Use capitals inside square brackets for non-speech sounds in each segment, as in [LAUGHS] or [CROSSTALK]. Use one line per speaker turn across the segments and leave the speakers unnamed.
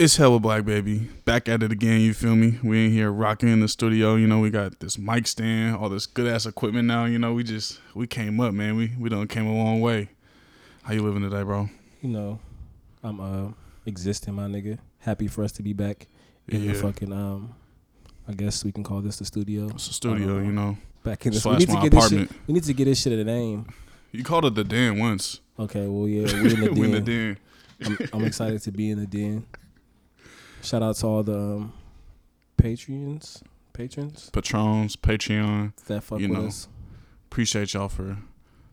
It's hella black baby. Back at it again, you feel me? We in here rocking in the studio. You know, we got this mic stand, all this good ass equipment now. You know, we just we came up, man. We we done came a long way. How you living today, bro?
You know, I'm uh existing, my nigga. Happy for us to be back in
Yeah.
the fucking um. I guess we can call this the studio.
It's a studio,
Uh,
you know.
Back in the this. We
Slash
need to get this shit. We need to get this shit a name.
You called it the den once.
Okay, well yeah, we in the den. [LAUGHS]
we in the
den.
den.
I'm, I'm excited to be in the den. Shout out to all the um, patrons, patrons
Patrons, Patreon.
that fuck
You
with
know.
us.
Appreciate y'all for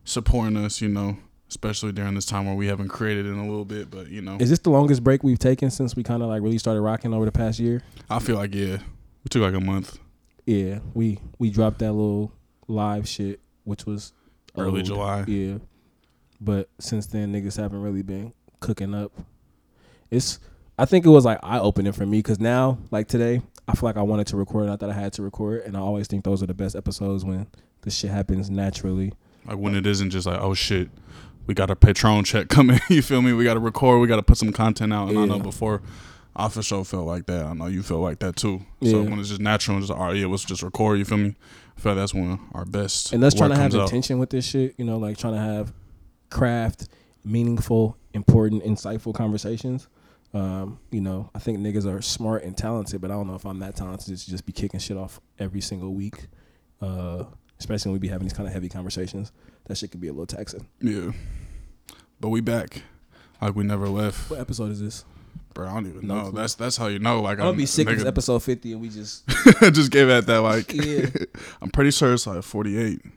supporting us, you know, especially during this time where we haven't created in a little bit, but you know.
Is this the longest break we've taken since we kind of like really started rocking over the past year?
I feel like yeah. We took like a month.
Yeah, we we dropped that little live shit, which was
Early
old.
July.
Yeah, but since then niggas haven't really been cooking up. It's I think it was like eye opening for me because now like today I feel like I wanted to record, not that I had to record, and I always think those are the best episodes when this shit happens naturally.
Like when it isn't just like, oh shit, we got a Patron check [LAUGHS] coming. you feel me? We got to record. We got to put some content out. And I know before, I for sure felt like that. I know you feel like that too.
Yeah.
So when it's just natural and just all right, yeah, let's just record. You feel me? I feel like that's when our best
and that's trying to have
comes out.
intention with this shit, you know, like trying to have craft, meaningful, important, insightful conversations. Um, you know, I think niggas are smart and talented, but I don't know if I'm that talented to just be kicking shit off every single week. Uh, especially when we be having these kind of heavy conversations. That shit could be a little taxing.
Yeah, but we back. Like we never left,
What episode is this?
bro. I don't even
No
know. That's that's how you know. Like
I'm gonna be sick
nigga
episode 50 and we just [LAUGHS]
just gave at that. Like [LAUGHS]
yeah. [LAUGHS]
I'm pretty sure it's like 48. Let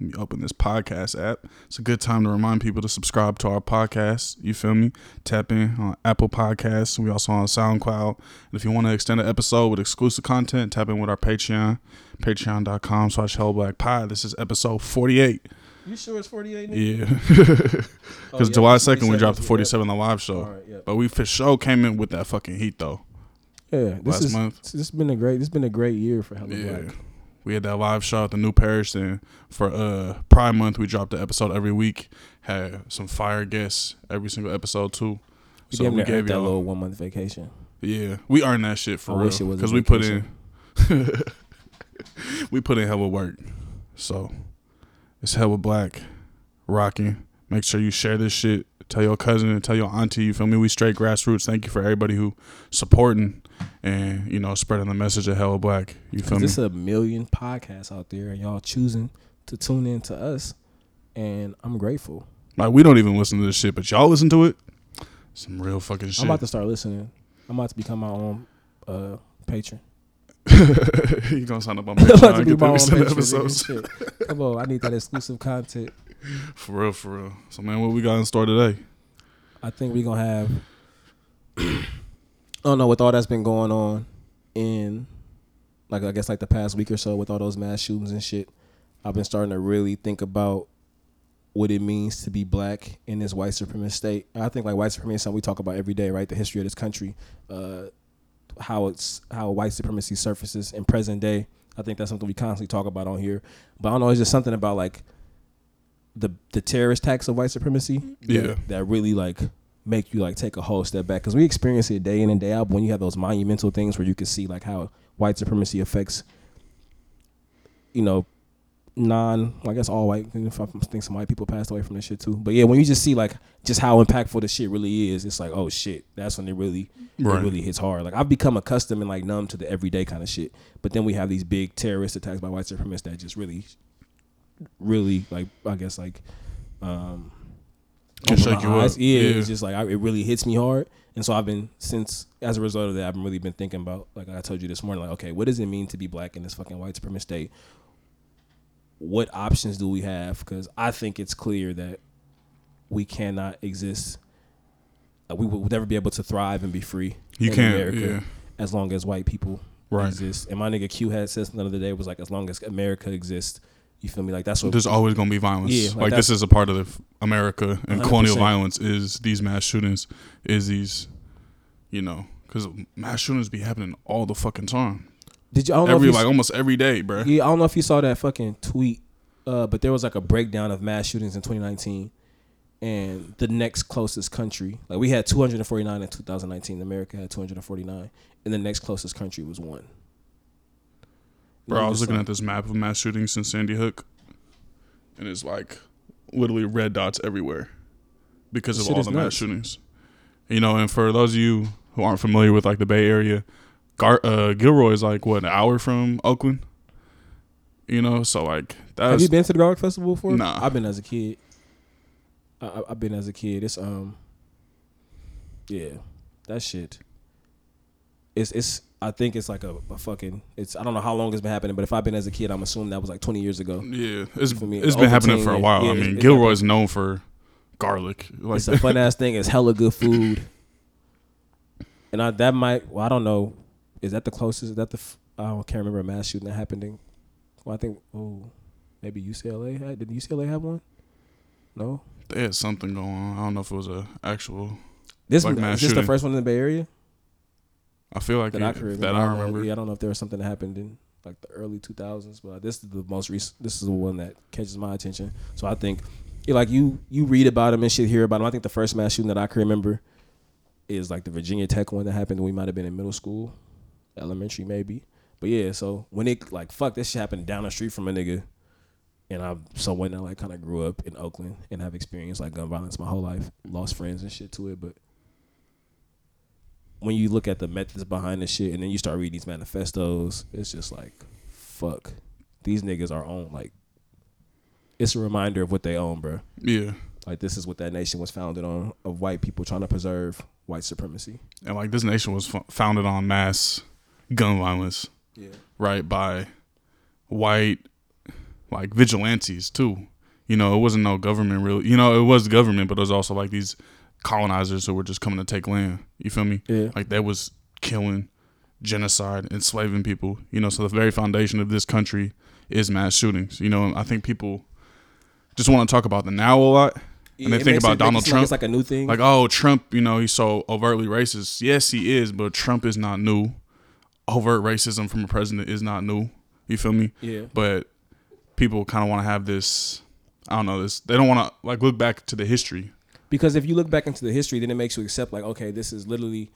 me open this podcast app. It's a good time to remind people to subscribe to our podcast. You feel me? Tap in on Apple Podcasts. We also on SoundCloud. And if you want to extend an episode with exclusive content, tap in with our Patreon. Patreon.com slash hellblackpod. This is episode 48.
You sure it's 48?
Yeah.
Oh,
Because [LAUGHS]
yeah,
July 2nd, we dropped the
yeah.
47 the live show.
All right, yeah.
But we for sure came in with that fucking heat, though.
Yeah, this
Last
is
month.
this has been a great this has been a great year for Hella
Yeah.
Black.
We had that live show at the New Parish. Then for uh Pride Month, we dropped the episode every week. Had some fire guests every single episode too.
We
So we gave
earned that little one month vacation.
yeah, we earned that shit for
I
real
wish it was a
because we put in, [LAUGHS] we put in hell hella work. So it's hell hella black, rocking. Make sure you share this shit. Tell your cousin, and tell your auntie. You feel me? We straight grassroots. Thank you for everybody who supporting and you know spreading the message of hella black. You feel me?
There's a million podcasts out there, and y'all choosing to tune in to us, and I'm grateful.
Like we don't even listen to this shit, but y'all listen to it. Some real fucking shit.
I'm about to start listening. I'm about to become my own uh, patron. [LAUGHS]
you gonna sign up on [LAUGHS] Patreon
to
and
be
get
my
them
own
extended
patron.
episodes.
Come on, I need that exclusive content. [LAUGHS]
For real, for real. So man, what we got in store today?
I think we're gonna have. I don't know with all that's been going on in, like I guess like the past week or so with all those mass shootings and shit. I've been starting to really think about what it means to be black in this white supremacist state. I think like white supremacy is something we talk about every day, right? The history of this country, uh, how it's how white supremacy surfaces in present day. I think that's something we constantly talk about on here. But I don't know, it's just something about like the the terrorist attacks of white supremacy that,
Yeah.
that really like make you like take a whole step back because we experience it day in and day out. But when you have those monumental things where you can see like how white supremacy affects, you know, non, I guess all white. If I think some white people passed away from this shit too. But yeah, when you just see like just how impactful the shit really is, it's like oh shit, that's when it really
Right.
it really hits hard. Like I've become accustomed and like numb to the everyday kind of shit. But then we have these big terrorist attacks by white supremacists that just really, really like I guess like, um, Open
shake you up.
eyes. Yeah,
Yeah.
it's just like I, it really hits me hard. And so I've been since as a result of that, I've been really been thinking about like I told you this morning, like okay, what does it mean to be black in this fucking white supremacist state? What options do we have? Because I think it's clear that we cannot exist. uh, We would never be able to thrive and be free
You
in
can't.
America
Yeah.
as long as white people
Right.
exist. And my nigga Q had said something the other day was like, as long as America exists, you feel me? Like that's what
There's always gonna be violence.
Yeah,
like,
like
this is a part of America and
100%.
colonial violence is these mass shootings, is these, you know, because mass shootings be happening all the fucking time.
did you? I don't know
Every
you
like almost every day, bro.
Yeah, I don't know if you saw that fucking tweet, uh, but there was like a breakdown of mass shootings in 2019, and the next closest country, like we had 249 in 2019. America had 249, and the next closest country was one.
Bro, I was looking at this map of mass shootings in Sandy Hook, and it's like literally red dots everywhere because of all the mass shootings. You know, and for those of you who aren't familiar with like the Bay Area, Gar- uh, Gilroy is like what an hour from Oakland. You know, so like
Have you been to the Garlic Festival before?
Nah.
I've been as a kid. I, I- I've been as a kid. It's um, yeah, that shit. It's it's. I think it's like a, a fucking. It's I don't know how long it's been happening, but if I've been as a kid, I'm assuming that was like 20 years ago.
yeah, it's
For me,
it's been happening for a while.
yeah,
I mean,
it's
Gilroy is known for garlic. Like
it's a fun ass thing. It's hella good food. And I that might well I don't know. Is that the closest? Is that the f- I don't can't remember a mass shooting that happened in. Well, I think oh maybe UCLA had did UCLA have one? No.
they had something going on. I don't know if it was a actual.
This
Like
is this the first one in the Bay Area
I feel like
that
it-
I remember.
that I
don't know.
remember.
Yeah, I don't know if there was something that happened in like the early 2000s, but this is the most recent. This is the one that catches my attention. So I think, like you you read about them and shit, hear about them. I think the first mass shooting that I can remember is like the Virginia Tech one that happened we might have been in middle school, elementary maybe. But yeah, so when it like fuck this shit happened down the street from a nigga, and I'm someone that like kind of grew up in Oakland and have experienced like gun violence my whole life, lost friends and shit to it, but when you look at the methods behind this shit and then you start reading these manifestos, it's just like, fuck. These niggas are on like it's a reminder of what they own, bro.
Yeah.
Like this is what that nation was founded on of white people trying to preserve white supremacy.
And like this nation was f- founded on mass gun violence,
Yeah.
right? By white like vigilantes too. You know, it wasn't no government really. You know, it was government, but it was also like these colonizers who were just coming to take land. You feel me?
Yeah.
Like that was killing, genocide, enslaving people. You know, so the very foundation of this country is mass shootings. You know, I think people just want to talk about the now a lot, and they think about Donald
it's like-
Trump.
It's like a new thing.
Like, oh, Trump, you know, he's so overtly racist. Yes, he is, but Trump is not new. Overt racism from a president is not new. You feel me?
yeah.
But people kind of want to have this. I don't know this. They don't want to like look back to the history.
Because if you look back into the history, then it makes you accept like, okay, this is literally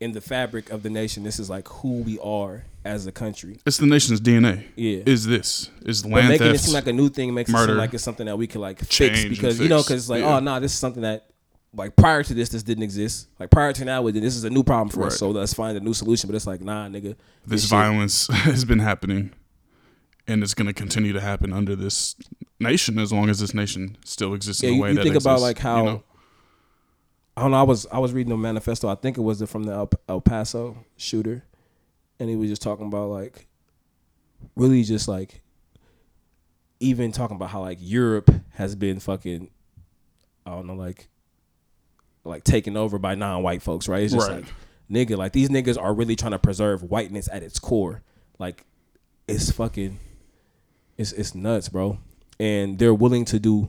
in the fabric of the nation. This is like who we are as a country.
It's the nation's DNA.
Yeah.
Is this is
But
land
making it seem like a new thing makes it seem like it's something that we could like fix because you know because it's like
Yeah.
oh no this is something that like prior to this this didn't exist like prior to now this is a new problem for us so let's find a new solution but it's like nah nigga
this
shit-
violence [LAUGHS] has been happening, and it's going to continue to happen under this nation as long as this nation still exists
yeah
in a
you,
way
you
that
think about
exists,
like how
you know?
I don't know I was I was reading the manifesto I think it was the, from the El, El Paso shooter and he was just talking about like really just like even talking about how like Europe has been fucking I don't know like like taken over by non-white folks, right? It's just
Right.
like nigga, like these niggas are really trying to preserve whiteness at its core. Like it's fucking it's it's nuts, bro. And they're willing to do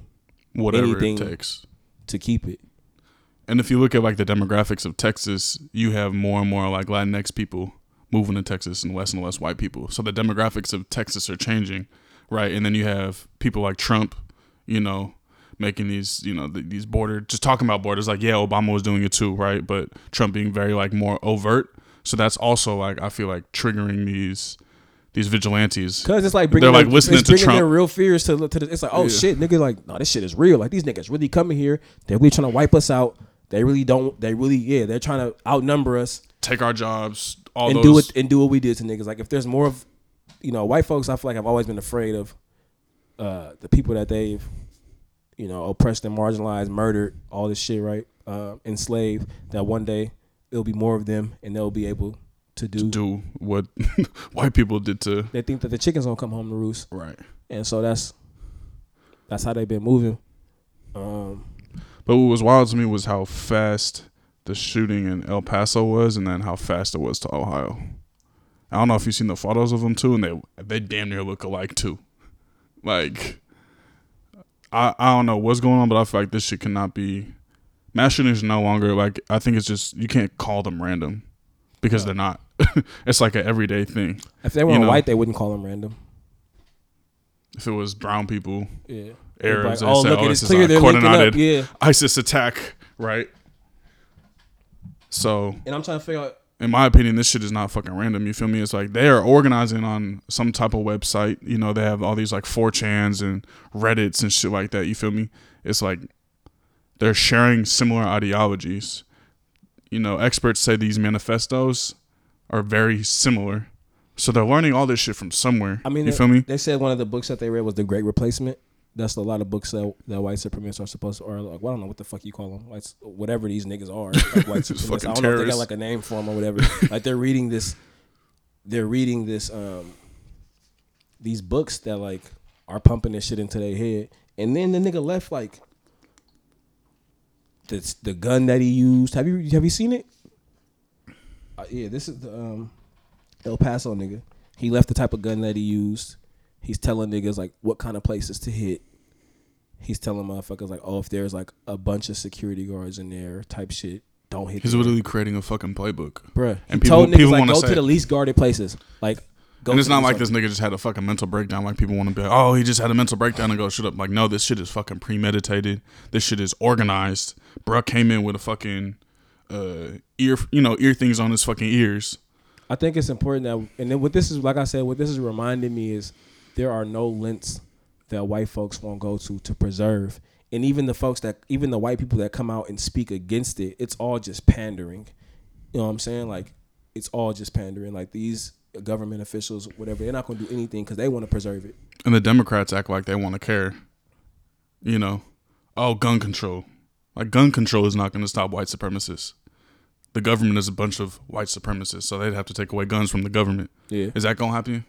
whatever it takes.
to keep it.
And if you look at like the demographics of Texas, you have more and more like Latinx people moving to Texas and less and less white people. So the demographics of Texas are changing, right? And then you have people like Trump, you know, making these, you know, th- these border, just talking about borders. Like, yeah, Obama was doing it too, right? But Trump being very like more overt. So that's also like I feel like triggering these these vigilantes.
Cause it's like bringing
They're, like,
their,
listening
it's
to Trump.
their real fears to, to the, it's like oh
Yeah.
shit nigga like no this shit is real like these niggas really coming here they're really trying to wipe us out they really don't they really yeah they're trying to outnumber us
Take our jobs, all
and
those.
do it and do what we did to niggas. Like if there's more of, you know, white folks, I feel like I've always been afraid of uh, the people that they've, you know, oppressed and marginalized, murdered, all this shit, right? Uh, enslaved. That one day it'll be more of them, and they'll be able to do.
do what [LAUGHS] white people did to
They think that the chickens gonna come home to roost,
right.
and so that's that's how they've been moving. Um,
But what was wild to me was how fast the shooting in El Paso was, and then how fast it was to Ohio. I don't know if you've seen the photos of them too, and they they damn near look alike too. Like, I I don't know what's going on, but I feel like this shit cannot be. Mass shootings no longer like I think it's just you can't call them random because they're not. [LAUGHS] it's like an everyday thing.
if they weren't
know.
white, they wouldn't call them random.
If it was brown people,
Yeah,
Arabs. And
oh,
say,
look at it's clear they're linking up.
coordinated
Yeah,
ISIS attack, right? So,
and I'm trying to figure out.
in my opinion, this shit is not fucking random. You feel me? It's like they are organizing on some type of website. You know, they have all these like 4chans and Reddits and shit like that. You feel me? It's like they're sharing similar ideologies. You know, experts say these manifestos are very similar. So they're learning all this shit from somewhere.
I mean,
you
they-
feel me?
They said one of the books that they read was The Great Replacement. That's a lot of books that, that white supremacists are supposed to, or like, well, I don't know what the fuck you call them, white, whatever these niggas are, like white [LAUGHS] supremacists.
fucking
I don't know if they got like a name for them or whatever. like they're reading this, they're reading this, um, these books that like are pumping this shit into their head, and then the nigga left like the the gun that he used. Have you have you seen it? Uh, yeah, this is the um, El Paso nigga. He left the type of gun that he used. He's telling niggas like what kind of places to hit. He's telling motherfuckers like, oh, if there's like a bunch of security guards in there, type shit, don't hit.
He's
them.
literally creating a fucking playbook.
bruh.
And people-
told niggas
people
like go to the least guarded places. Like, go.
and it's not like this nigga just had a fucking mental breakdown. Like people want to be like, oh, he just had a mental breakdown and go shut up. Like, no, this shit is fucking premeditated. This shit is organized. Bruh came in with a fucking uh, ear, you know, ear things on his fucking ears.
I think it's important that, and then what this is, like I said, what this is reminding me is there are no lengths that white folks won't go to to preserve, and even the folks that, even the white people that come out and speak against it, it's all just pandering. You know what I'm saying? Like, it's all just pandering. Like these government officials, whatever, they're not going to do anything because they want to preserve it.
And the Democrats act like they want to care. You know, oh, gun control. Like gun control is not going to stop white supremacists. The government is a bunch of white supremacists, so they'd have to take away guns from the government.
Yeah.
Is that gonna happen?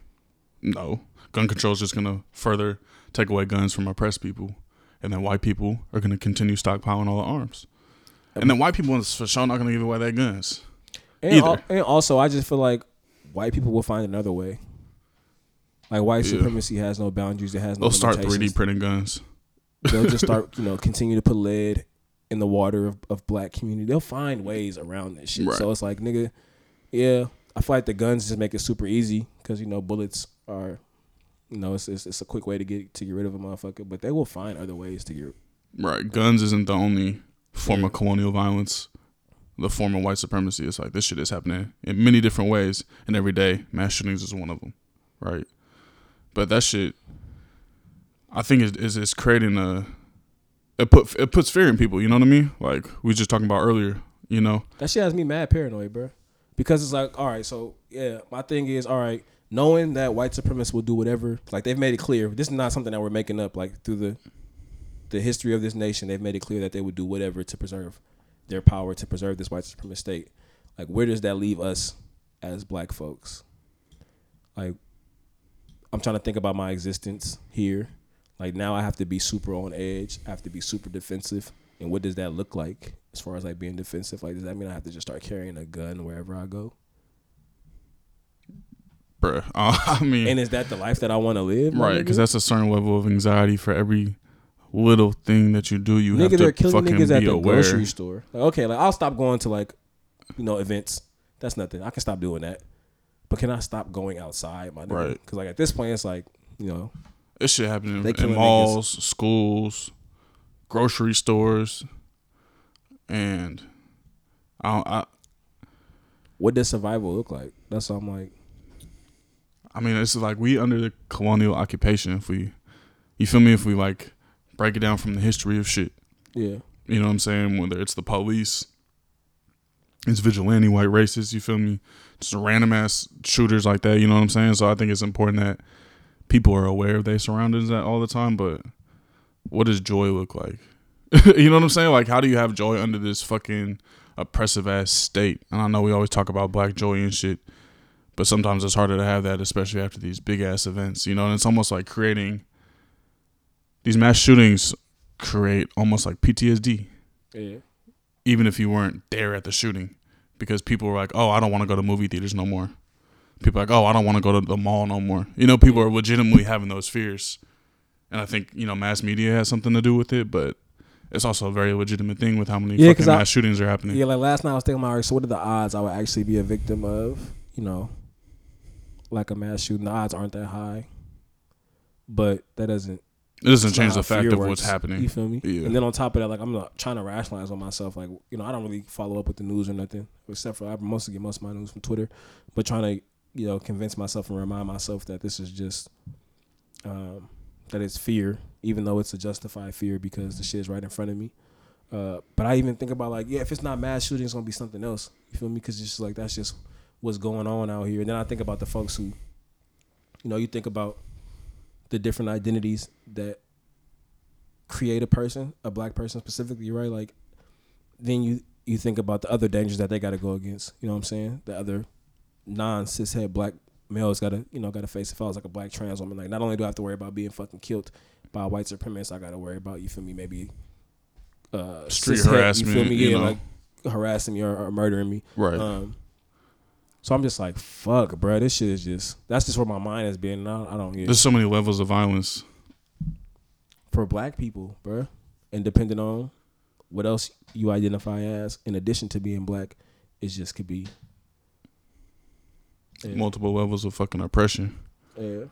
No. Gun control is just gonna further take away guns from oppressed people, and then white people are gonna continue stockpiling all the arms, and then white people is for sure not gonna give away their guns.
And,
Either.
al- and also, I just feel like white people will find another way. Like white
Yeah.
supremacy has no boundaries. It has no
They'll start three D printing guns.
They'll just start, [LAUGHS] you know, continue to put lead in the water of, of black community. They'll find ways around this shit.
Right.
So it's like, nigga, yeah, I feel like the guns just make it super easy because you know bullets are, you know, it's, it's it's a quick way to get to get rid of a motherfucker. But they will find other ways to get.
Right. Guns isn't the only form of colonial violence. The form of white supremacy. It's like this shit is happening in many different ways, and every day mass shootings is one of them. Right. But that shit, I think is is is creating a. It put it puts fear in people. You know what I mean? Like we was just talking about earlier. You know.
That shit has me mad paranoid, bro. Because it's like, all right, so yeah, my thing is, all right, knowing that white supremacists will do whatever, like they've made it clear. This is not something that we're making up. Like through the the history of this nation, they've made it clear that they would do whatever to preserve their power to preserve this white supremacist state. Like, where does that leave us as black folks? Like, I'm trying to think about my existence here. Like now, I have to be super on edge. I have to be super defensive. And what does that look like as far as like being defensive? Like, does that mean I have to just start carrying a gun wherever I go?
Bruh. Uh, [LAUGHS] I mean,
And is that the life that I want to live?
right? Because that's a certain level of anxiety for every little thing that you do. You
nigga,
have to
killing
fucking
niggas at the
aware.
grocery store. Like, okay, like I'll stop going to like, you know, events. That's nothing. I can stop doing that. But can I stop going outside, my nigga?
Right.
Because like at this point, it's like, you know,
This shit happening in
killing
malls, schools, grocery stores, and I, don't, I,
what does survival look like? That's what I'm like.
I mean, it's like we under the colonial occupation. If we, you feel me? If we like break it down from the history of shit,
Yeah.
you know what I'm saying? Whether it's the police, it's vigilante white racists. You feel me? Just random ass shooters like that. You know what I'm saying? So I think it's important that people are aware of their surroundings at all the time. But what does joy look like? [LAUGHS] you know what I'm saying? Like, how do you have joy under this fucking oppressive ass state? And I know we always talk about black joy and shit, but sometimes it's harder to have that, especially after these big ass events. You know, and it's almost like creating these mass shootings create almost like PTSD
Yeah.
even if you weren't there at the shooting, because people were like, "Oh, I don't want to go to movie theaters no more." People are like, "Oh, I don't want to go to the mall no more." You know, people are legitimately having those fears, and I think you know mass media has something to do with it, but it's also a very legitimate thing with how many
Yeah, 'cause
fucking
I-
mass shootings are happening.
Yeah, like last night I was thinking about, so what are the odds I would actually be a victim of, you know, like a mass shooting? The odds aren't that high, but that doesn't.
It doesn't change the fact of
works.
what's happening.
You feel me?
Yeah.
And then on top of that, like I'm not trying to rationalize on myself. Like you know, I don't really follow up with the news or nothing, except for I mostly get most of my news from Twitter. But trying to you know convince myself and remind myself that this is just um, that it's fear, even though it's a justified fear because the shit is right in front of me. Uh, but I even think about like, yeah, if it's not mass shooting, it's gonna be something else. You feel me? Because it's just like that's just what's going on out here. And then I think about the folks who, you know, you think about the different identities that create a person, a black person specifically, right? Like, then you you think about the other dangers that they got to go against. You know what I'm saying? The other non cishet black males got to you know got to face. If I was like a black trans woman, like not only do I have to worry about being fucking killed by white supremacists, I got to worry about you feel me maybe uh,
Street harassment,
You feel me?
you
Yeah,
know.
like harassing me or, or murdering me.
Right.
Um, so I'm just like, fuck, bro. This shit is just that's just where my mind has been. I, I don't get
There's so many levels of violence.
for black people, bro. And depending on what else you identify as, in addition to being black, it just could be. Yeah.
Multiple levels of fucking oppression.
Yeah.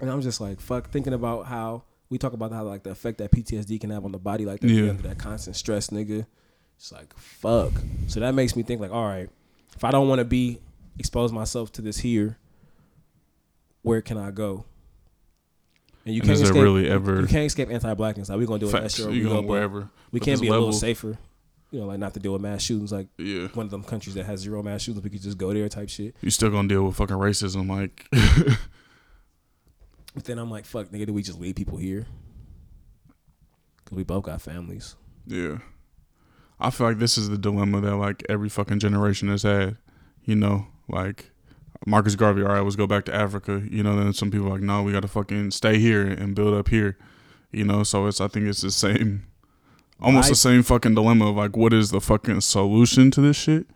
And I'm just like, fuck, thinking about how we talk about how like the effect that PTSD can have on the body, like that,
Yeah.
that constant stress, nigga. It's like, fuck. So that makes me think like, all right, if I don't want to be expose myself to this here, where can I go? And you
And
can't escape,
really ever
you can't escape anti-blackness. Like we're gonna do it shit.
You
we
go wherever.
we can't
there's
be a little safer. You know, like not to deal with mass shootings. Like
Yeah.
one of them countries that has zero mass shootings, we could just go there type shit.
You still gonna deal with fucking racism, like [LAUGHS]
But then I'm like, fuck, nigga, do we just leave people here? Cause we both got families.
Yeah. I feel like this is the dilemma that like every fucking generation has had. You know, like Marcus Garvey, all right, let's go back to Africa. You know, then some people are like, no, we gotta fucking stay here and build up here. You know, so it's I think it's the same almost
I-
the same fucking dilemma of like what is the fucking solution to this shit?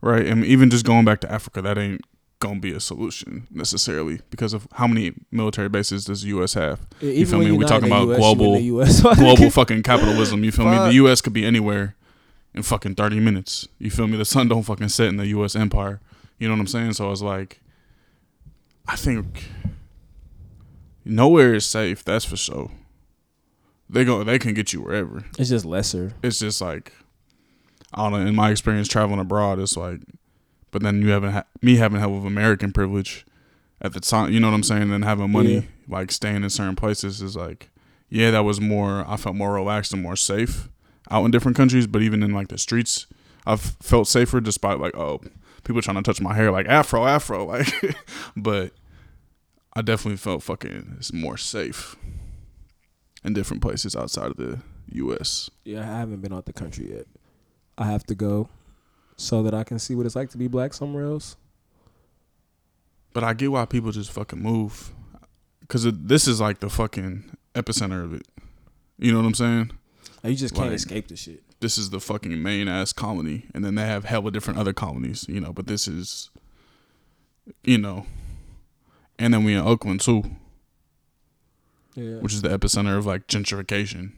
Right? And even just going back to Africa, that ain't gonna be a solution necessarily because of how many military bases does the US have?
Even
feel
when
me?
you're
We talking about
US,
global-
US. [LAUGHS]
global fucking capitalism. You feel me?
Fuck.
The U.S. could be anywhere in fucking thirty minutes. You feel me? The sun don't fucking set in the U.S. empire. You know what I'm saying? So I was like, I think nowhere is safe. That's for sure. They go. They can get you wherever.
It's just lesser.
It's just like, I don't know. In my experience traveling abroad, it's like, but then you haven't ha- me having hell of American privilege at the time. You know what I'm saying? And having money,
Yeah.
like staying in certain places is like, yeah, that was more. I felt more relaxed and more safe out in different countries. But even in like the streets, I've felt safer despite like oh people trying to touch my hair like afro afro [LAUGHS] like, but I definitely felt fucking more safe in different places outside of the U.S.
Yeah, I haven't been out the country yet. I have to go so that I can see what it's like to be black somewhere else.
But I get why people just fucking move, because this is like the fucking epicenter of it. You know what I'm saying?
Like, you just can't
Like-
escape the shit.
This is the fucking main ass colony, and then they have hella different other colonies. You know, but this is, you know, and then we in Oakland too,
Yeah,
which is the epicenter of like gentrification.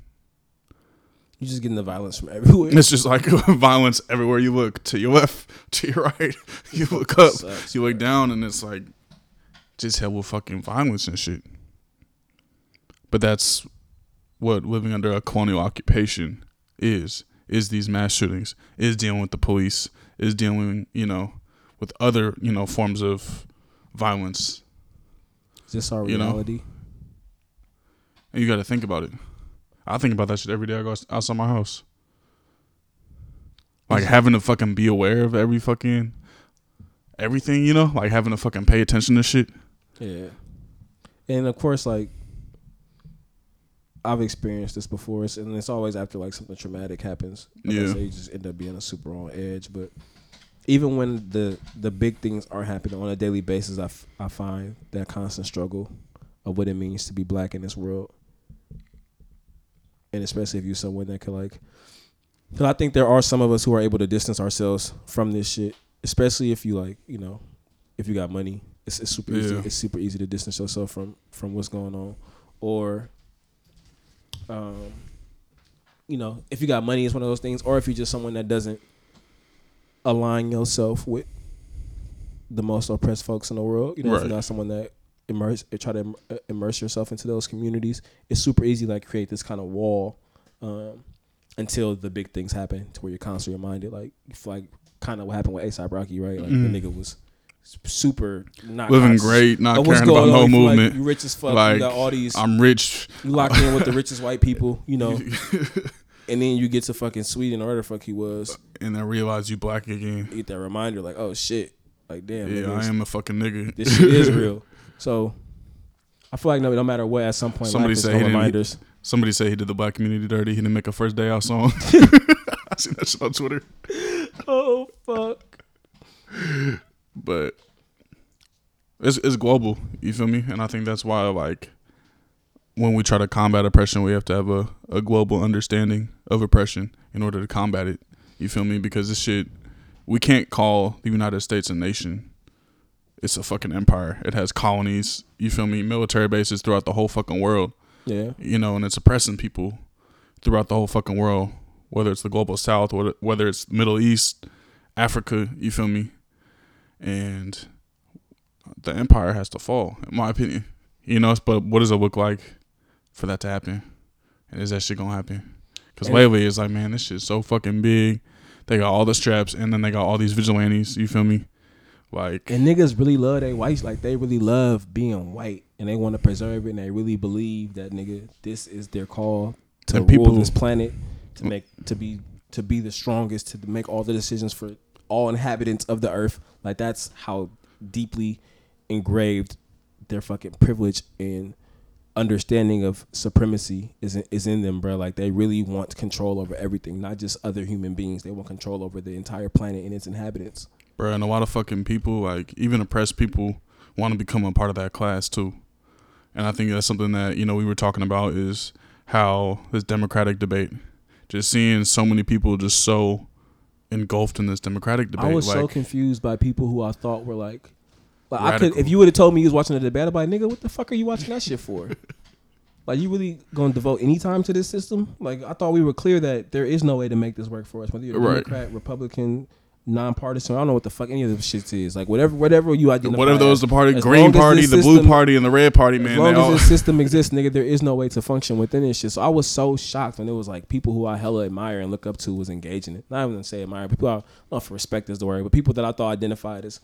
you just getting the violence from everywhere.
It's just like [LAUGHS] violence everywhere you look. To your left, [LAUGHS] to your right, [LAUGHS] you look up,
Sucks,
you look down, and it's like just hella fucking violence and shit. But that's what living under a colonial occupation is. Is these mass shootings? Is dealing with the police? Is dealing, you know, with other, you know, forms of violence.
Is this our
you know?
reality?
And you got to think about it. I think about that shit every day I go outside my house. Like having to fucking be aware of every fucking everything, you know, like having to fucking pay attention to shit.
Yeah. And of course, like I've experienced this before, it's, and it's always after like something traumatic happens. Like
Yeah.
you just end up being a super on edge. But even when the the big things are happening on a daily basis, I, f- I find that constant struggle of what it means to be black in this world, and especially if you're someone that could like. Because I think there are some of us who are able to distance ourselves from this shit, especially if you like, you know, if you got money. It's, it's super easy. It's super easy to distance yourself from from what's going on, or, um, you know, if you got money, it's one of those things. Or if you're just someone that doesn't align yourself with the most oppressed folks in the world, you know, if you're not someone that immerse try to uh, immerse yourself into those communities, it's super easy to, like create this kind of wall um, until the big things happen to where you're constantly reminded. Like like kind of what happened with ASAP Rocky, right? Like
Mhm.
the nigga was super not
Living
conscious
great, not caring about no
feel like
movement.
you rich as fuck.
Like,
you got all these.
I'm rich.
you locked in with the richest white people, you know. [LAUGHS] and then you get to fucking Sweden or where the fuck he was.
and then realize you black again.
Get that reminder, like, oh shit, like damn,
Yeah, I am a fucking nigga.
this shit is [LAUGHS] real. So I feel like no, no matter what, at some point,
Somebody
life is
say
gonna
he
reminders.
Somebody said he did the black community dirty. He didn't make a first day out song. [LAUGHS] I seen that shit on Twitter.
oh fuck.
But it's it's global. You feel me? And I think that's why like when we try to combat oppression, we have to have a, a global understanding of oppression in order to combat it. You feel me? Because this shit we can't call the United States a nation. It's a fucking empire. It has colonies, you feel me, military bases throughout the whole fucking world.
Yeah.
you know, and it's oppressing people throughout the whole fucking world, whether it's the global south, whether- whether it's Middle East, Africa, you feel me? And the empire has to fall, in my opinion. You know, but what does it look like for that to happen? And is that shit gonna happen? Because lately it's like, man, this shit's so fucking big. They got all the straps, and then they got all these vigilantes. You feel me? Like,
And niggas really love they whites, like they really love being white, and they want to preserve it, and they really believe that nigga, this is their call to
And people-
rule this planet, to mm. make to be to be the strongest, to make all the decisions for all inhabitants of the earth. Like that's how deeply engraved their fucking privilege and understanding of supremacy is in, is in them, bro. Like they really want control over everything, not just other human beings. They want control over the entire planet and its inhabitants.
bro, and a lot of fucking people, like even oppressed people, want to become a part of that class too. And I think that's something that you know we were talking about is how this democratic debate, just seeing so many people just so engulfed in this democratic debate.
I was
like,
so confused by people who I thought were like, like I could if you would have told me you was watching the debate, I'd be like, nigga, what the fuck are you watching that shit for? [LAUGHS] like, you really gonna devote any time to this system? Like, I thought we were clear that there is no way to make this work for us. Whether you're a
Right.
Democrat, Republican, nonpartisan, I don't know what the fuck any of this shit is. Like, whatever, whatever you identify.
whatever those
as,
the party,
as
green party, the blue party, and the red party,
as
man.
long
They
as
all,
this system exists, nigga, there is no way to function within this shit. So I was so shocked when it was like people who I hella admire and look up to was engaging it. Not even gonna say admire, people I don't know if respect is the word, but people that I thought identified as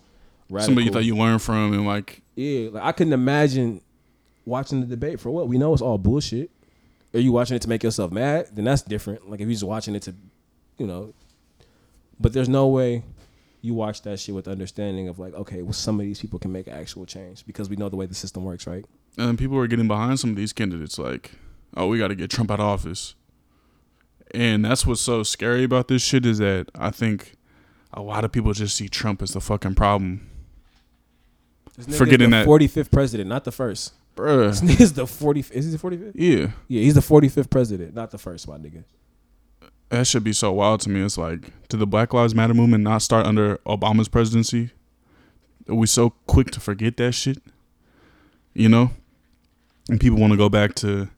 radical.
somebody you thought you learned from, and like
yeah, like I couldn't imagine watching the debate for what we know it's all bullshit. Are you watching it to make yourself mad? Then that's different. Like if you're just watching it to, you know, but there's no way you watch that shit with understanding of like, okay, well, some of these people can make actual change because we know the way the system works, right?
and people are getting behind some of these candidates like oh we got to get trump out of office and that's what's so scary about this shit is that i think a lot of people just see trump as the fucking problem
This
Forgetting
the
that-
45th president, not the first. [LAUGHS] This
bruh
nigga's the 40. Is he the 45th?
yeah
Yeah, he's the 45th president, not the first, my nigga.
That should be so wild to me it's like did the black lives matter movement not start under obama's presidency are we so quick to forget that shit you know and people want to go back to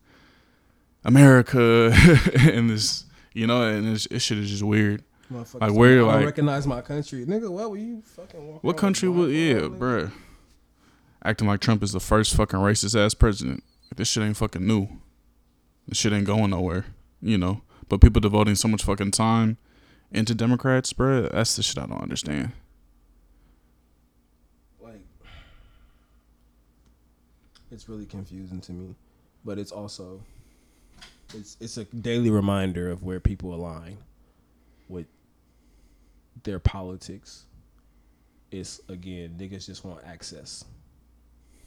america [LAUGHS] and this you know and this, this shit is just weird Like, where, like-
recognize my country, nigga. What were you fucking?
What country would yeah, bruh. Acting like Trump is the first fucking racist ass president. This shit ain't fucking new. This shit ain't going nowhere. You know. But people devoting so much fucking time into Democrats, bruh, that's the shit I don't understand.
Like, it's really confusing to me, but it's also it's it's a daily reminder of where people align with their politics. It's again, niggas just want access.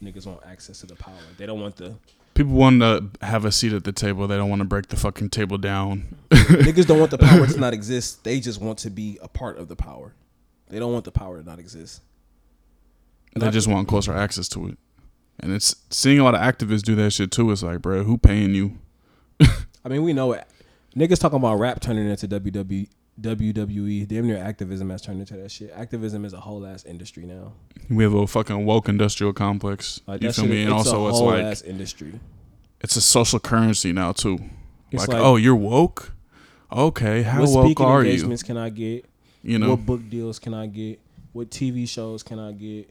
Niggas want access to the power. They don't want the
People want to have a seat at the table. They don't want to break the fucking table down. [LAUGHS]
niggas don't want the power to [LAUGHS] not exist. They just want to be a part of the power. They don't want the power to not exist.
They just want closer access to it. And it's seeing a lot of activists do that shit too. It's like, bro, who paying you? [LAUGHS]
I mean, we know it. Niggas talking about rap turning into WW, WWE. Damn near activism has turned into that shit. Activism is a whole ass industry now.
We have a fucking woke industrial complex.
Like
you feel me? And
it's
also,
a
it's
whole
like
ass industry.
it's a social currency now too. Like,
like,
oh, you're woke. Okay, how
what
woke
speaking
are you?
can I get?
You know,
What book deals can I get? What TV shows can I get?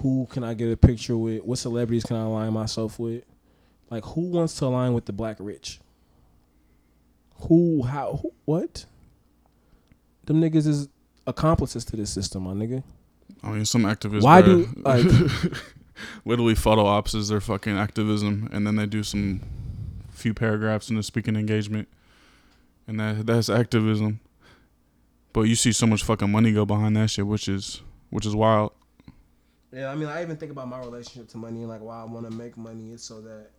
who can I get a picture with? What celebrities can I align myself with? Like who wants to align with the black rich? Who how who, what? Them niggas is accomplices to this system, my nigga.
I mean, some activists.
Why do like [LAUGHS]
literally photo ops is their fucking activism, and then they do some few paragraphs in the speaking engagement, and that that's activism. But you see so much fucking money go behind that shit, which is which is wild.
Yeah, I mean, I even think about my relationship to money and like why I want to make money is so that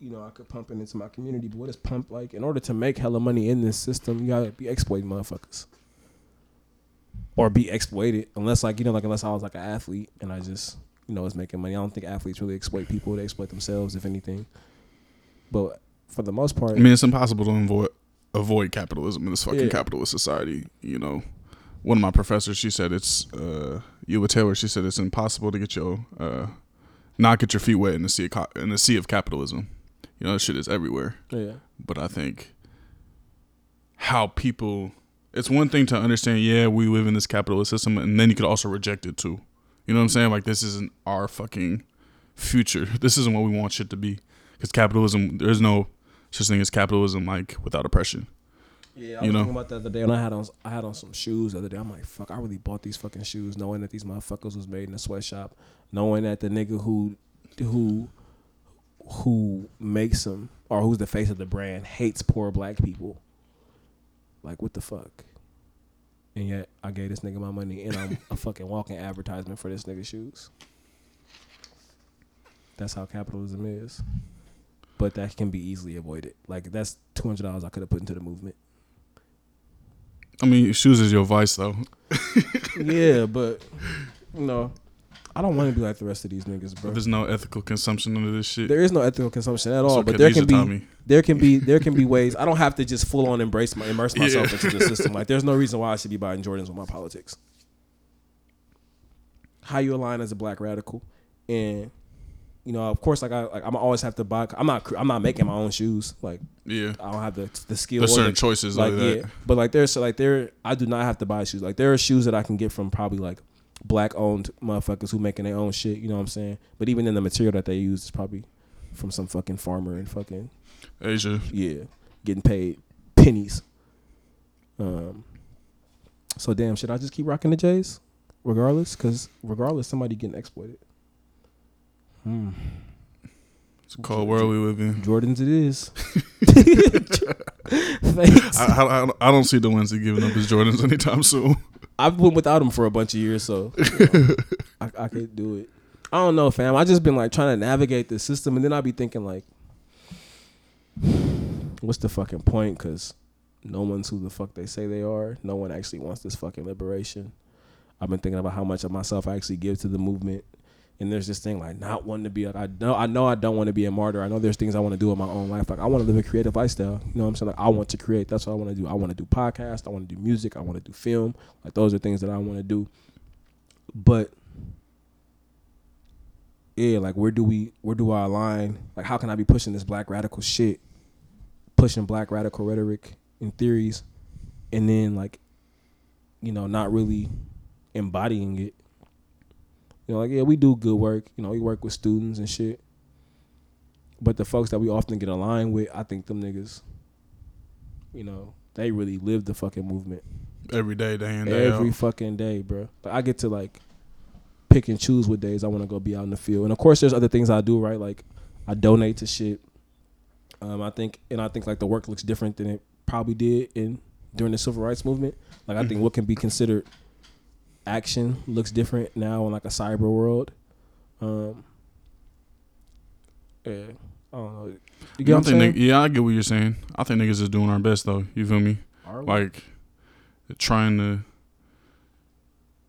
you know I could pump it into my community. But what is pump like? In order to make hella money in this system, you gotta be exploiting motherfuckers or be exploited. Unless like you know, like unless I was like an athlete and I just you know was making money. I don't think athletes really exploit people. They exploit themselves, if anything. But for the most part,
I mean, it's impossible to avoid avoid capitalism in this fucking
Yeah.
capitalist society. You know, one of my professors, she said it's uh, Eula Taylor. She said it's impossible to get your uh, not get your feet wet in the sea of, co- in the sea of capitalism. You know, that shit is everywhere.
yeah,
But I think how people, it's one thing to understand. Yeah, we live in this capitalist system, and then you could also reject it too. You know what I'm saying? Like this isn't our fucking future. [LAUGHS] This isn't what we want shit to be. Because capitalism, there's no such thing as capitalism like without oppression.
Yeah, I
You
was
know?
thinking about that the other day when I had on I had on some shoes the other day. I'm like, fuck, I really bought these fucking shoes knowing that these motherfuckers was made in a sweatshop, knowing that the nigga who who who makes them or who's the face of the brand hates poor black people. Like what the fuck? And yet I gave this nigga my money and I'm a fucking walking advertisement for this nigga shoes. That's how capitalism is. But that can be easily avoided. Like that's two hundred dollars I could have put into the movement.
I mean, shoes is your vice though.
yeah, but you know, I don't want to be like the rest of these niggas, bro.
There's no ethical consumption under this shit.
There is no ethical consumption at all,
what
but there can be there can be there can be ways. I don't have to just full on embrace my immerse myself
Yeah.
into the system. [LAUGHS] Like, there's no reason why I should be buying Jordans with my politics. How you align as a black radical, and you know, of course, like I like I'm always have to buy. I'm not I'm not making my own shoes. Like
Yeah,
I don't have the the skill.
there's certain
the,
choices
like
like
yeah, but like there's like there I do not have to buy shoes. Like there are shoes that I can get from probably like black owned motherfuckers who making their own shit. You know what I'm saying? But even then, the material that they use is probably from some fucking farmer in fucking
Asia.
yeah, getting paid pennies. Um. So damn, should I just keep rocking the J's, regardless? Because regardless, somebody getting exploited. Hmm.
It's a cold world we live in.
Jordans, it is. [LAUGHS] [LAUGHS] Thanks.
I, I, I- I don't see the ones that giving up his Jordans anytime soon.
I've been without them for a bunch of years, so you know, [LAUGHS] I, I could do it. I don't know, fam. I just been like trying to navigate the system, and then I'd be thinking like, what's the fucking point? Because no one's who the fuck they say they are. No one actually wants this fucking liberation. I've been thinking about how much of myself I actually give to the movement, and there's this thing like not wanting to be like I know I know I don't want to be a martyr. I know there's things I want to do in my own life. Like I want to live a creative lifestyle. You know what I'm saying? Like I want to create. That's what I want to do. I want to do podcasts. I want to do music. I want to do film. Like those are things that I want to do. But yeah, like where do we where do I align? Like how can I be pushing this black radical shit, pushing black radical rhetoric and theories, and then like, you know, not really embodying it. You know, like yeah, we do good work. You know, we work with students and shit. But the folks that we often get aligned with, I think them niggas, you know, they really live the fucking movement
Every day, day in, day
every
out.
fucking day, bro. Like I get to like pick and choose what days I want to go be out in the field, and of course, there's other things I do, right? Like I donate to shit. Um, I think, and I think like the work looks different than it probably did in during the civil rights movement. Like I think
Mhm.
what can be considered action looks different now in like a cyber world. Um, yeah, I don't know. You get
I
what I'm
think
saying?
nigg- yeah, I get what you're saying. I think niggas is doing our best though. You feel me?
Are we?
Like trying to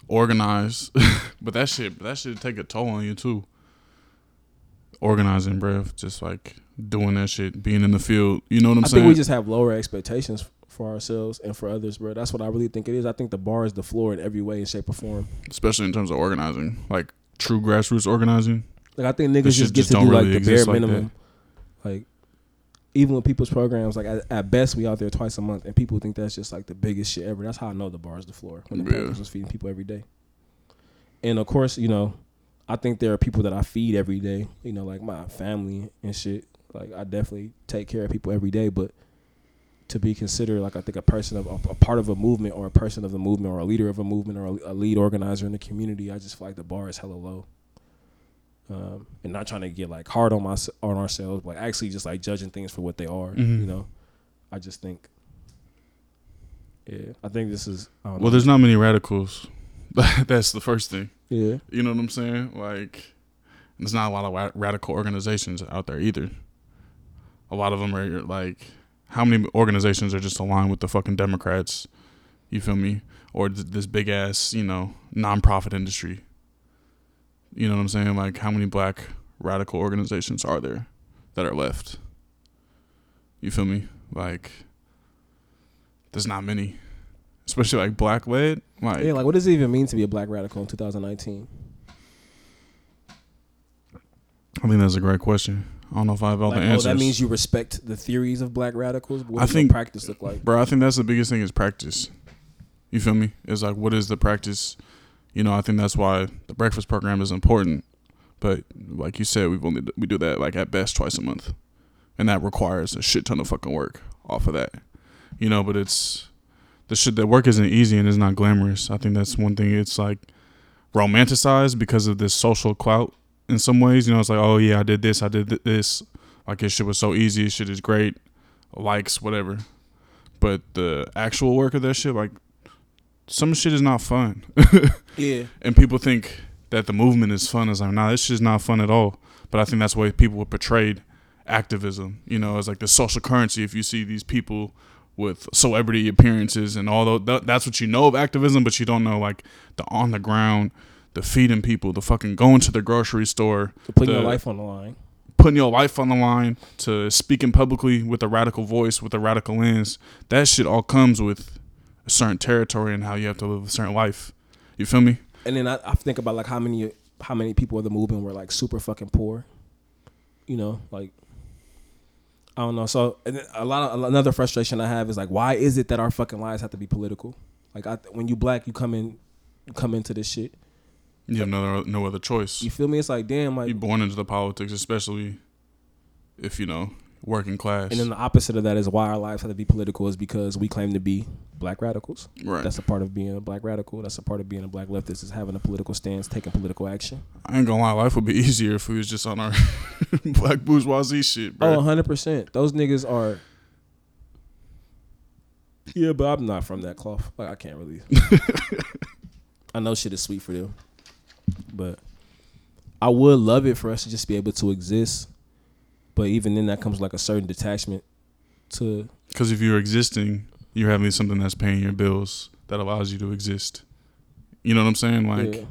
organize, [LAUGHS] but that shit, that should take a toll on you too. Organizing, bruh, just like doing that shit, being in the field. You know what I'm
I
saying?
I think we just have lower expectations for ourselves and for others, bro. That's what I really think it is. I think the bar is the floor in every way, in shape, or form.
especially in terms of organizing, like true grassroots organizing.
Like I think niggas just get
just
to
don't
like
really
the bare
like
minimum. Like even with people's programs, like at, at best we out there twice a month, and people think that's just like the biggest shit ever. That's how I know the bar is the floor when the
Yeah.
was feeding people every day. And of course, you know, I think there are people that I feed every day. You know, like my family and shit. Like I definitely take care of people every day, but to be considered like I think a person of a, a part of a movement or a person of the movement or a leader of a movement or a, a lead organizer in the community, I just feel like the bar is hella low. Um, and not trying to get like hard on my on ourselves, but actually just like judging things for what they are.
Mhm.
You know, I just think, yeah, I think this is. I don't
Well,
know.
there's not many radicals. [LAUGHS] That's the first thing.
yeah,
You know what I'm saying? Like, there's not a lot of ra- radical organizations out there either. A lot of them are like, how many organizations are just aligned with the fucking Democrats? You feel me? Or th- this big ass, you know, nonprofit industry. You know what I'm saying? Like, how many black radical organizations are there that are left? You feel me? Like, there's not many, especially like black led. Like,
yeah. Like, what does it even mean to be a black radical in 2019?
I think that's a great question. I don't know if I have all
Like,
the
oh, that means you respect the theories of black radicals. But what
I
does
think-
practice look like?
Bro, I think that's the biggest thing is practice. You feel me? It's like what is the practice? You know, I think that's why the breakfast program is important. But like you said, we've only we do that like at best twice a month, and that requires a shit ton of fucking work off of that. You know, but it's the shit. The work isn't easy and it's not glamorous. I think that's one thing. It's like romanticized because of this social clout in some ways. You know, it's like, oh yeah, I did this, I did th- this. Like this shit was so easy. Shit is great. Likes, whatever. But the actual work of that shit, like some shit is not fun. [LAUGHS]
Yeah,
and people think that the movement is fun. It's like, nah, this shit's not fun at all. But I think that's way people were portrayed activism. You know, it's like the social currency. If you see these people with celebrity appearances and all that, that's what you know of activism, but you don't know like the on the ground, the feeding people, the fucking going to the grocery store,
putting
The-
your life on the line.
putting your life on the line to speaking publicly with a radical voice, with a radical lens. That shit all comes with a certain territory and how you have to live a certain life. You feel me?
And then I, I think about like how many how many people in the movement were like super fucking poor. You know, like I don't know. So and a lot of another frustration I have is like, why is it that our fucking lives have to be political? Like, I, when you black, you come in, you come into this shit.
You have no no other choice.
You feel me? It's like, damn, like,
You're born into the politics, especially if you know working class.
and then the opposite of that is why our lives have to be political is because we claim to be black radicals.
right.
That's a part of being a black radical. That's a part of being a black leftist is having a political stance, taking political action.
I ain't gonna lie, life would be [LAUGHS] easier if we was just on our [LAUGHS] black bourgeoisie shit,
Oh,
bro.
100%. Those niggas are. Yeah, but I'm not from that cloth. Like, I can't really. [LAUGHS] I know shit is sweet for them. But I would love it for us to just be able to exist. But even then, that comes like a certain detachment to.
Because if you're existing, you're having something that's paying your bills that allows you to exist. You know what I'm saying? Like
yeah.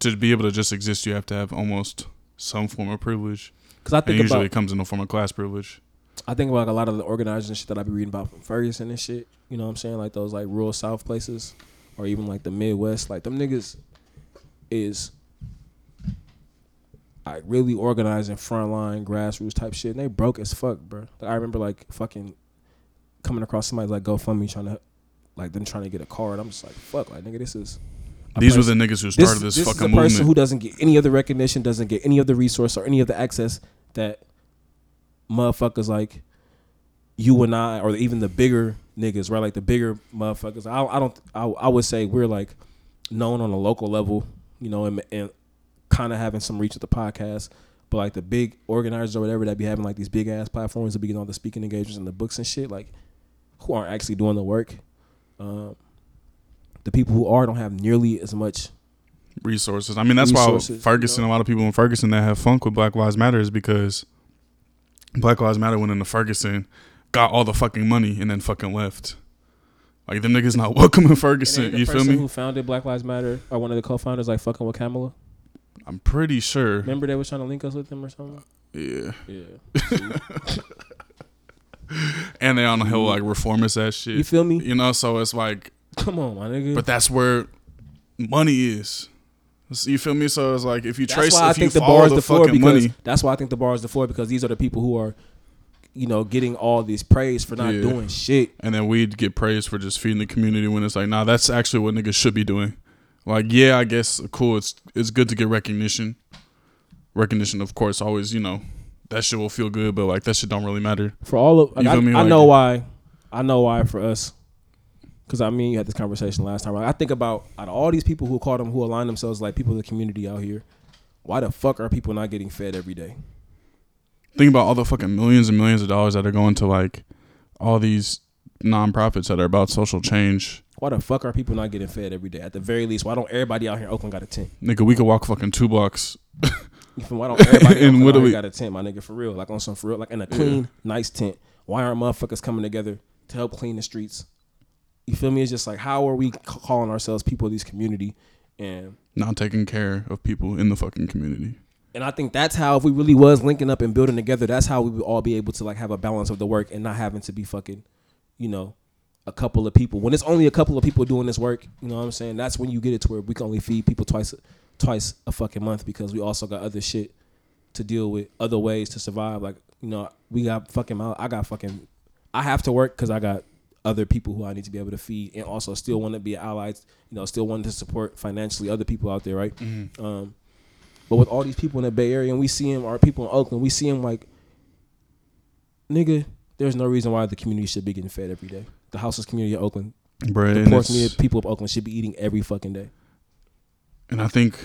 to be able to just exist, you have to have almost some form of privilege.
Because I
And
think
usually
about.
it comes in the form of class privilege.
I think about like a lot of the organizers and shit that I be reading about from Ferguson and shit. You know what I'm saying? Like those like rural South places, or even like the Midwest. Like them niggas is like really organizing frontline grassroots type shit, and they broke as fuck, bro. Like I remember like fucking coming across somebody's like GoFundMe trying to like them trying to get a card. I'm just like fuck, like nigga, this is.
These were the niggas who
this,
started this,
this
fucking
is a person
movement.
who doesn't get any of the recognition, doesn't get any of the resource or any of the access that motherfuckers like you and I, or even the bigger niggas, right? Like the bigger motherfuckers. I, I don't. I, I would say we're like known on a local level, you know, and, and kind of having some reach with the podcast. But like the big organizers or whatever that be having like these big ass platforms to be getting all the speaking engagements and the books and shit, like who aren't actually doing the work. Um, the people who are don't have nearly as much
resources. I mean, that's why
you
Ferguson,
know?
a lot of people in Ferguson that have funk with Black Lives Matter is because Black Lives Matter went into Ferguson, got all the fucking money, and then fucking left. Like them niggas not [LAUGHS] welcome in Ferguson.
And ain't the
You feel me?
Who founded Black Lives Matter or one of the co-founders like fucking with Kamala?
I'm pretty sure.
Remember they was trying to link us with them or something?
Yeah,
Yeah. [LAUGHS]
and they on the hill mm-hmm. like reformist ass shit.
You feel me?
You know, so it's like,
Come on, my nigga.
but that's where money is. So you feel me? So it's like if you
that's
trace,
why I
if you
think the bar is
the,
the floor because
money,
that's why I think the bar is the floor because these are the people who are, you know, getting all this praise for not
Yeah.
doing shit.
and then we'd get praised for just feeding the community when it's like, nah, that's actually what niggas should be doing. Like, yeah, I guess cool. It's it's good to get recognition. Recognition, of course, always you know that shit will feel good, but like that shit don't really matter.
For all of,
You
I,
feel me?
I
Like-
know why. I know why for us. Because I mean, you had this conversation last time. I think about out of all these people who call them who align themselves like people in the community out here. Why the fuck are people not getting fed every day?
Think about all the fucking millions and millions of dollars that are going to like all these nonprofits that are about social change.
Why the fuck are people not getting fed every day? At the very least, why don't everybody out here in Oakland got a tent?
Nigga, we could walk fucking two blocks. [LAUGHS]
Why don't everybody [LAUGHS] in Oakland
what
out
do
here
we-
got a tent, my nigga? For real, like on some for real, like in a clean, nice tent. Why aren't motherfuckers coming together to help clean the streets? You feel me? It's just like how are we calling ourselves people of this community? And
Not taking care of people in the fucking community.
And I think that's how if we really was linking up and building together, that's how we would all be able to like have a balance of the work and not having to be fucking, you know, a couple of people. When it's only a couple of people doing this work, you know what I'm saying? That's when you get it to where we can only feed people twice twice a fucking month because we also got other shit to deal with, other ways to survive. Like, you know, we got fucking my I got fucking I have to work cuz I got other people who I need to be able to feed and also still want to be allies, you know, still want to support financially other people out there, right? Um but with all these people in the Bay Area, and we see them, our people in Oakland, we see them like, nigga, there's no reason why the community should be getting fed every day. The houseless community of Oakland,
Bruh,
the poor community, people of Oakland should be eating every fucking day.
and I think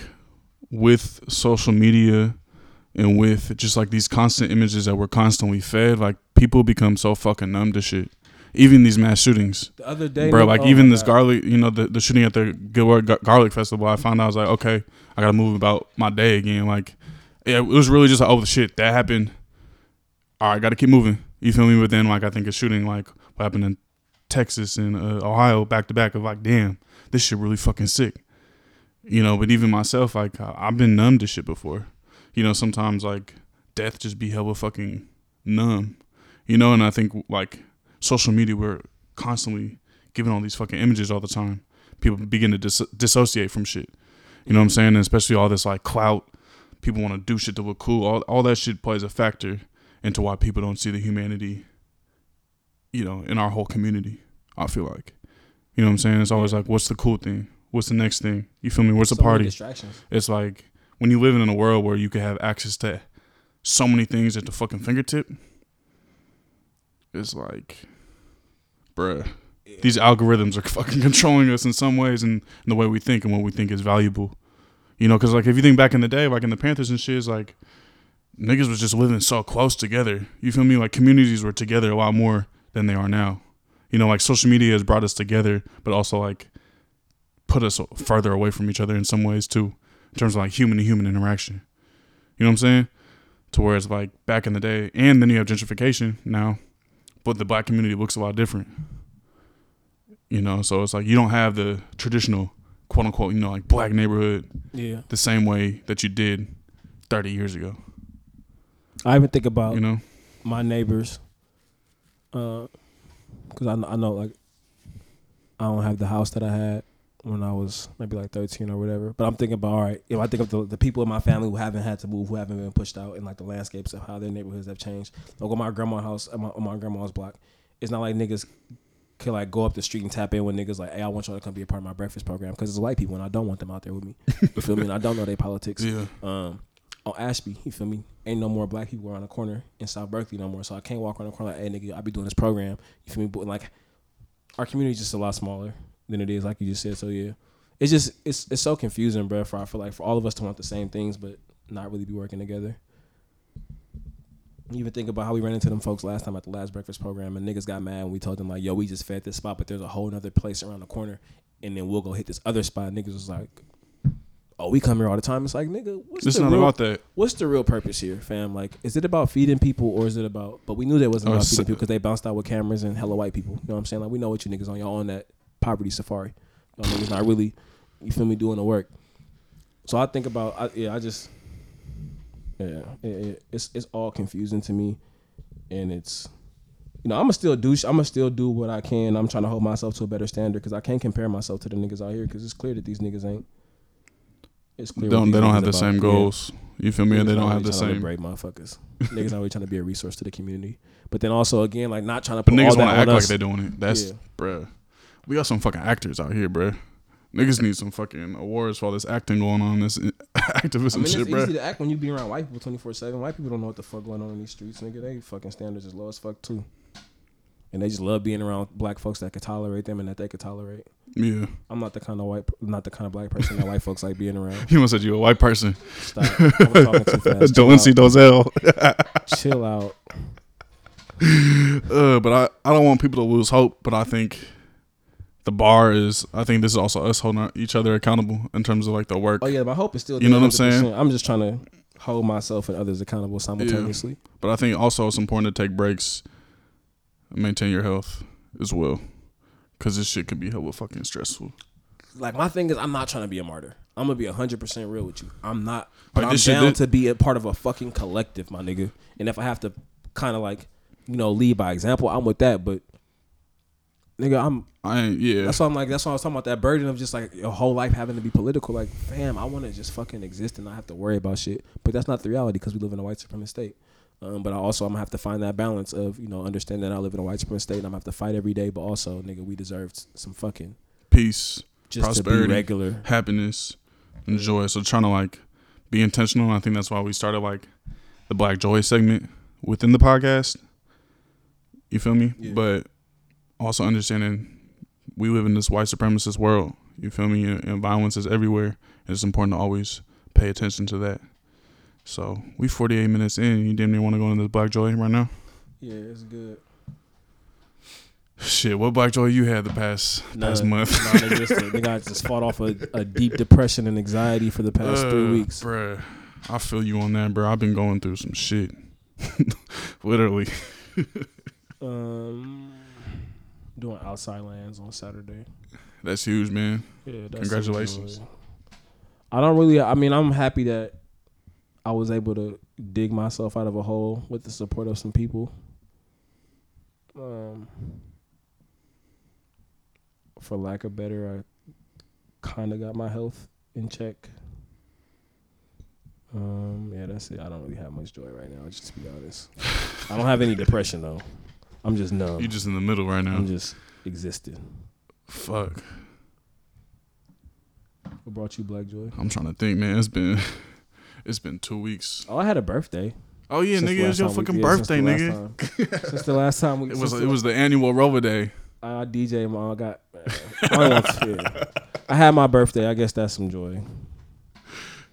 with social media and with just like these constant images that we're constantly fed, like people become so fucking numb to shit. Even these mass shootings.
The other day,
bro. Like
oh
even this
God.
garlic, you know, the, the shooting at the Gilroy Gar- Garlic Festival. I found out I was like, okay, I gotta move about my day again. Like, yeah, it was really just like, oh shit, that happened. All right, gotta keep moving. You feel me? But then like I think a shooting like what happened in Texas and uh, Ohio back to back of like, damn, this shit really fucking sick. You know, but even myself, like I- I've been numb to shit before. You know, sometimes like death just be hella fucking numb. You know, and I think like social media, we're constantly giving all these fucking images all the time. People begin to dis- dissociate from shit. You know what I'm saying? And especially all this like clout. People want to do shit to look cool. All all that shit plays a factor into why people don't see the humanity. You know, in our whole community. I feel like, you know what I'm saying? It's always like, what's the cool thing? What's the next thing? You feel me? Where's the
So
party?
distractions.
It's like when you live in a world where you can have access to so many things at the fucking fingertip. It's like, bruh, these algorithms are fucking [LAUGHS] controlling us in some ways and, and the way we think and what we think is valuable. You know, because like if you think back in the day, like in the Panthers and shit, it's like niggas was just living so close together. You feel me? Like communities were together a lot more than they are now. You know, like social media has brought us together, but also like put us further away from each other in some ways too, in terms of like human to human interaction. You know what I'm saying? To where it's like back in the day, and then you have gentrification now, but the black community looks a lot different. You know, so it's like you don't have the traditional quote unquote, you know, like black neighborhood
Yeah.
the same way that you did 30 years ago.
I even think about
You know?
my neighbors, Uh, because I, I know like I don't have the house that I had when I was maybe like thirteen or whatever. But I'm thinking about all right. If I think of the, the people in my family who haven't had to move, who haven't been pushed out, and like the landscapes of how their neighborhoods have changed. Like on my grandma's house, on my, on my grandma's block, it's not like niggas can like go up the street and tap in with niggas like, hey, I want y'all to come be a part of my breakfast program because it's white people and I don't want them out there with me. You feel me? And I don't know their politics.
Yeah.
Um, on Ashby, you feel me? Ain't no more black people around the corner in South Berkeley no more. So I can't walk around the corner like, hey nigga, I be doing this program. You feel me? But like, our community is just a lot smaller than it is, like you just said. So yeah, it's just it's it's so confusing, bro. For I feel like for all of us to want the same things, but not really be working together. You even think about how we ran into them folks last time at the last breakfast program, and niggas got mad when we told them like, "Yo, we just fed this spot, but there's a whole other place around the corner, and then we'll go hit this other spot." Niggas was like, "Oh, we come here all the time." It's like, nigga, what's
It's
the
not
real,
about that.
what's the real purpose here, fam? Like, is it about feeding people or is it about? But we knew that wasn't
Oh,
about
it's-
feeding people because they bounced out with cameras and hella white people. You know what I'm saying? Like, we know what you niggas on y'all on that poverty safari. Y'all niggas not really, you feel me, doing the work. So I think about, I, yeah, I just, yeah, it, it, it's it's all confusing to me, and it's, you know, I'ma still do, I'ma still do what I can. I'm trying to hold myself to a better standard because I can't compare myself to the niggas out here because it's clear that these niggas ain't. It's clear.
Don't, they don't have the
about.
same
Yeah.
goals. You feel me?
Niggas
They don't have the same.
liberate motherfuckers. niggas not really trying to be a resource to the community. But then also again, like not trying to
But
put all
niggas
that
want to
on
act like they're doing it. That's,
Yeah.
bruh. We got some fucking actors out here, bruh. Niggas need some fucking awards for all this acting going on, this [LAUGHS] activism
I mean,
shit,
it's
bro.
easy to act when you be around white people twenty four seven. White people don't know what the fuck going on in these streets, nigga. They fucking standards is low as fuck too, and they just love being around black folks that could tolerate them and that they could tolerate.
Yeah.
I'm not the kind of white, not the kind of black person that white folks like being around. [LAUGHS]
You must said you a white person.
Stop. I'm talking too [LAUGHS] fast. Chill
Dolency Dozel.
Chill out.
Uh, but I, I don't want people to lose hope. But I think the bar is. I think this is also us holding each other accountable in terms of like the work.
Oh yeah, my hope is still.
You know what I'm saying?
I'm just trying to hold myself and others accountable simultaneously.
But I think also it's important to take breaks, and maintain your health as well, because this shit could be hella fucking stressful.
Like my thing is, I'm not trying to be a martyr. I'm gonna be hundred percent real with you. I'm not. But
Like,
I'm down
did-
to be a part of a fucking collective, my nigga. And if I have to kind of like, you know, lead by example, I'm with that. But nigga, I'm.
I ain't. Yeah.
That's why I'm like. That's why I was talking about that burden of just like your whole life having to be political. Like, fam, I want to just fucking exist and not have to worry about shit. But that's not the reality because we live in a white supremacist state. Um, but I also I'm gonna have to find that balance of you know understanding that I live in a white supremacist state and I'm gonna have to fight every day. But also, nigga, we deserve some fucking
Peace,
just
Prosperity.
regular.
happiness, and joy. So trying to like be intentional. I think that's why we started like the Black Joy segment within the podcast. You feel me?
Yeah.
But also understanding we live in this white supremacist world. You feel me? And, and violence is everywhere. And it's important to always pay attention to that. So we 48 minutes in. You damn near want to go into this Black Joy right now?
Yeah, it's good.
Shit, what Black Joy you had the past past
None.
month?
Non-existent. Nigga, I just fought off a, a deep depression and anxiety for the past three
Uh,
weeks.
bruh. I feel you on that, bro. I've been going through some shit. [LAUGHS] Literally. [LAUGHS]
Um, doing outside lands on Saturday.
That's huge, man.
Yeah, that's
Congratulations.
I don't really. I mean, I'm happy that I was able to dig myself out of a hole with the support of some people. Um, for lack of better, I kind of got my health in check. Um, yeah, that's it. I don't really have much joy right now, just to be honest. I don't have any depression though. I'm just numb.
You just in the middle right now.
I'm just existing.
Fuck.
What brought you Black Joy?
I'm trying to think, man. It's been [LAUGHS] it's been two weeks.
Oh, I had a birthday.
Oh yeah,
Since
nigga,
it
was your
time we-
fucking
yeah, since
birthday, nigga.
since the last time we [LAUGHS]
It was it
the-
was the annual Rover Day.
I DJ mom. I got. Uh, I, don't want. I had my birthday. I guess that's some joy.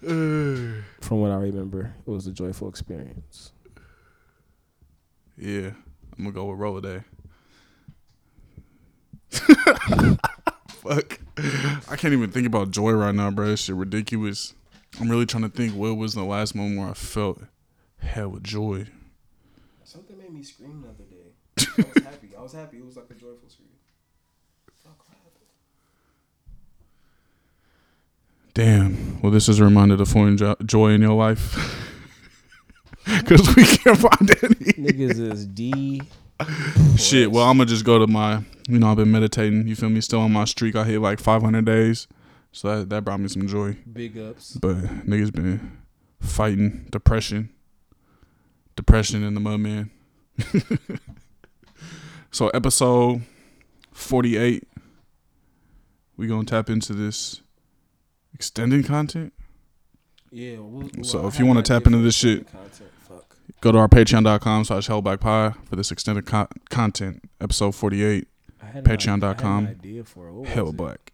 [SIGHS] From what I remember, it was a joyful experience.
Yeah, I'm gonna go with Rover Day. [LAUGHS] Fuck, I can't even think about joy right now, bro. This shit ridiculous. I'm really trying to think what was the last moment where I felt hell with joy.
Something made me scream the other day. [LAUGHS] I was happy. I was happy. It was like a joyful scream.
Damn. Well, this is a reminder to find joy in your life. [LAUGHS] [LAUGHS] Because we can't find any.
Niggas is D.
Shit. Well, I'm going to just go to my, you know, I've been meditating. You feel me? Still on my streak. I hit like 500 days. So that, that brought me some joy.
Big ups.
But niggas been fighting depression. Depression in the mud, man. [LAUGHS] so, episode 48, we going to tap into this extended content.
Yeah. We'll, well,
So
I
if you wanna tap into this shit,
Content.
Go to our patreon.com slash hellablackpod for this extended co- content, episode 48,
I had an i- I had an
Patreon.com.
idea for it.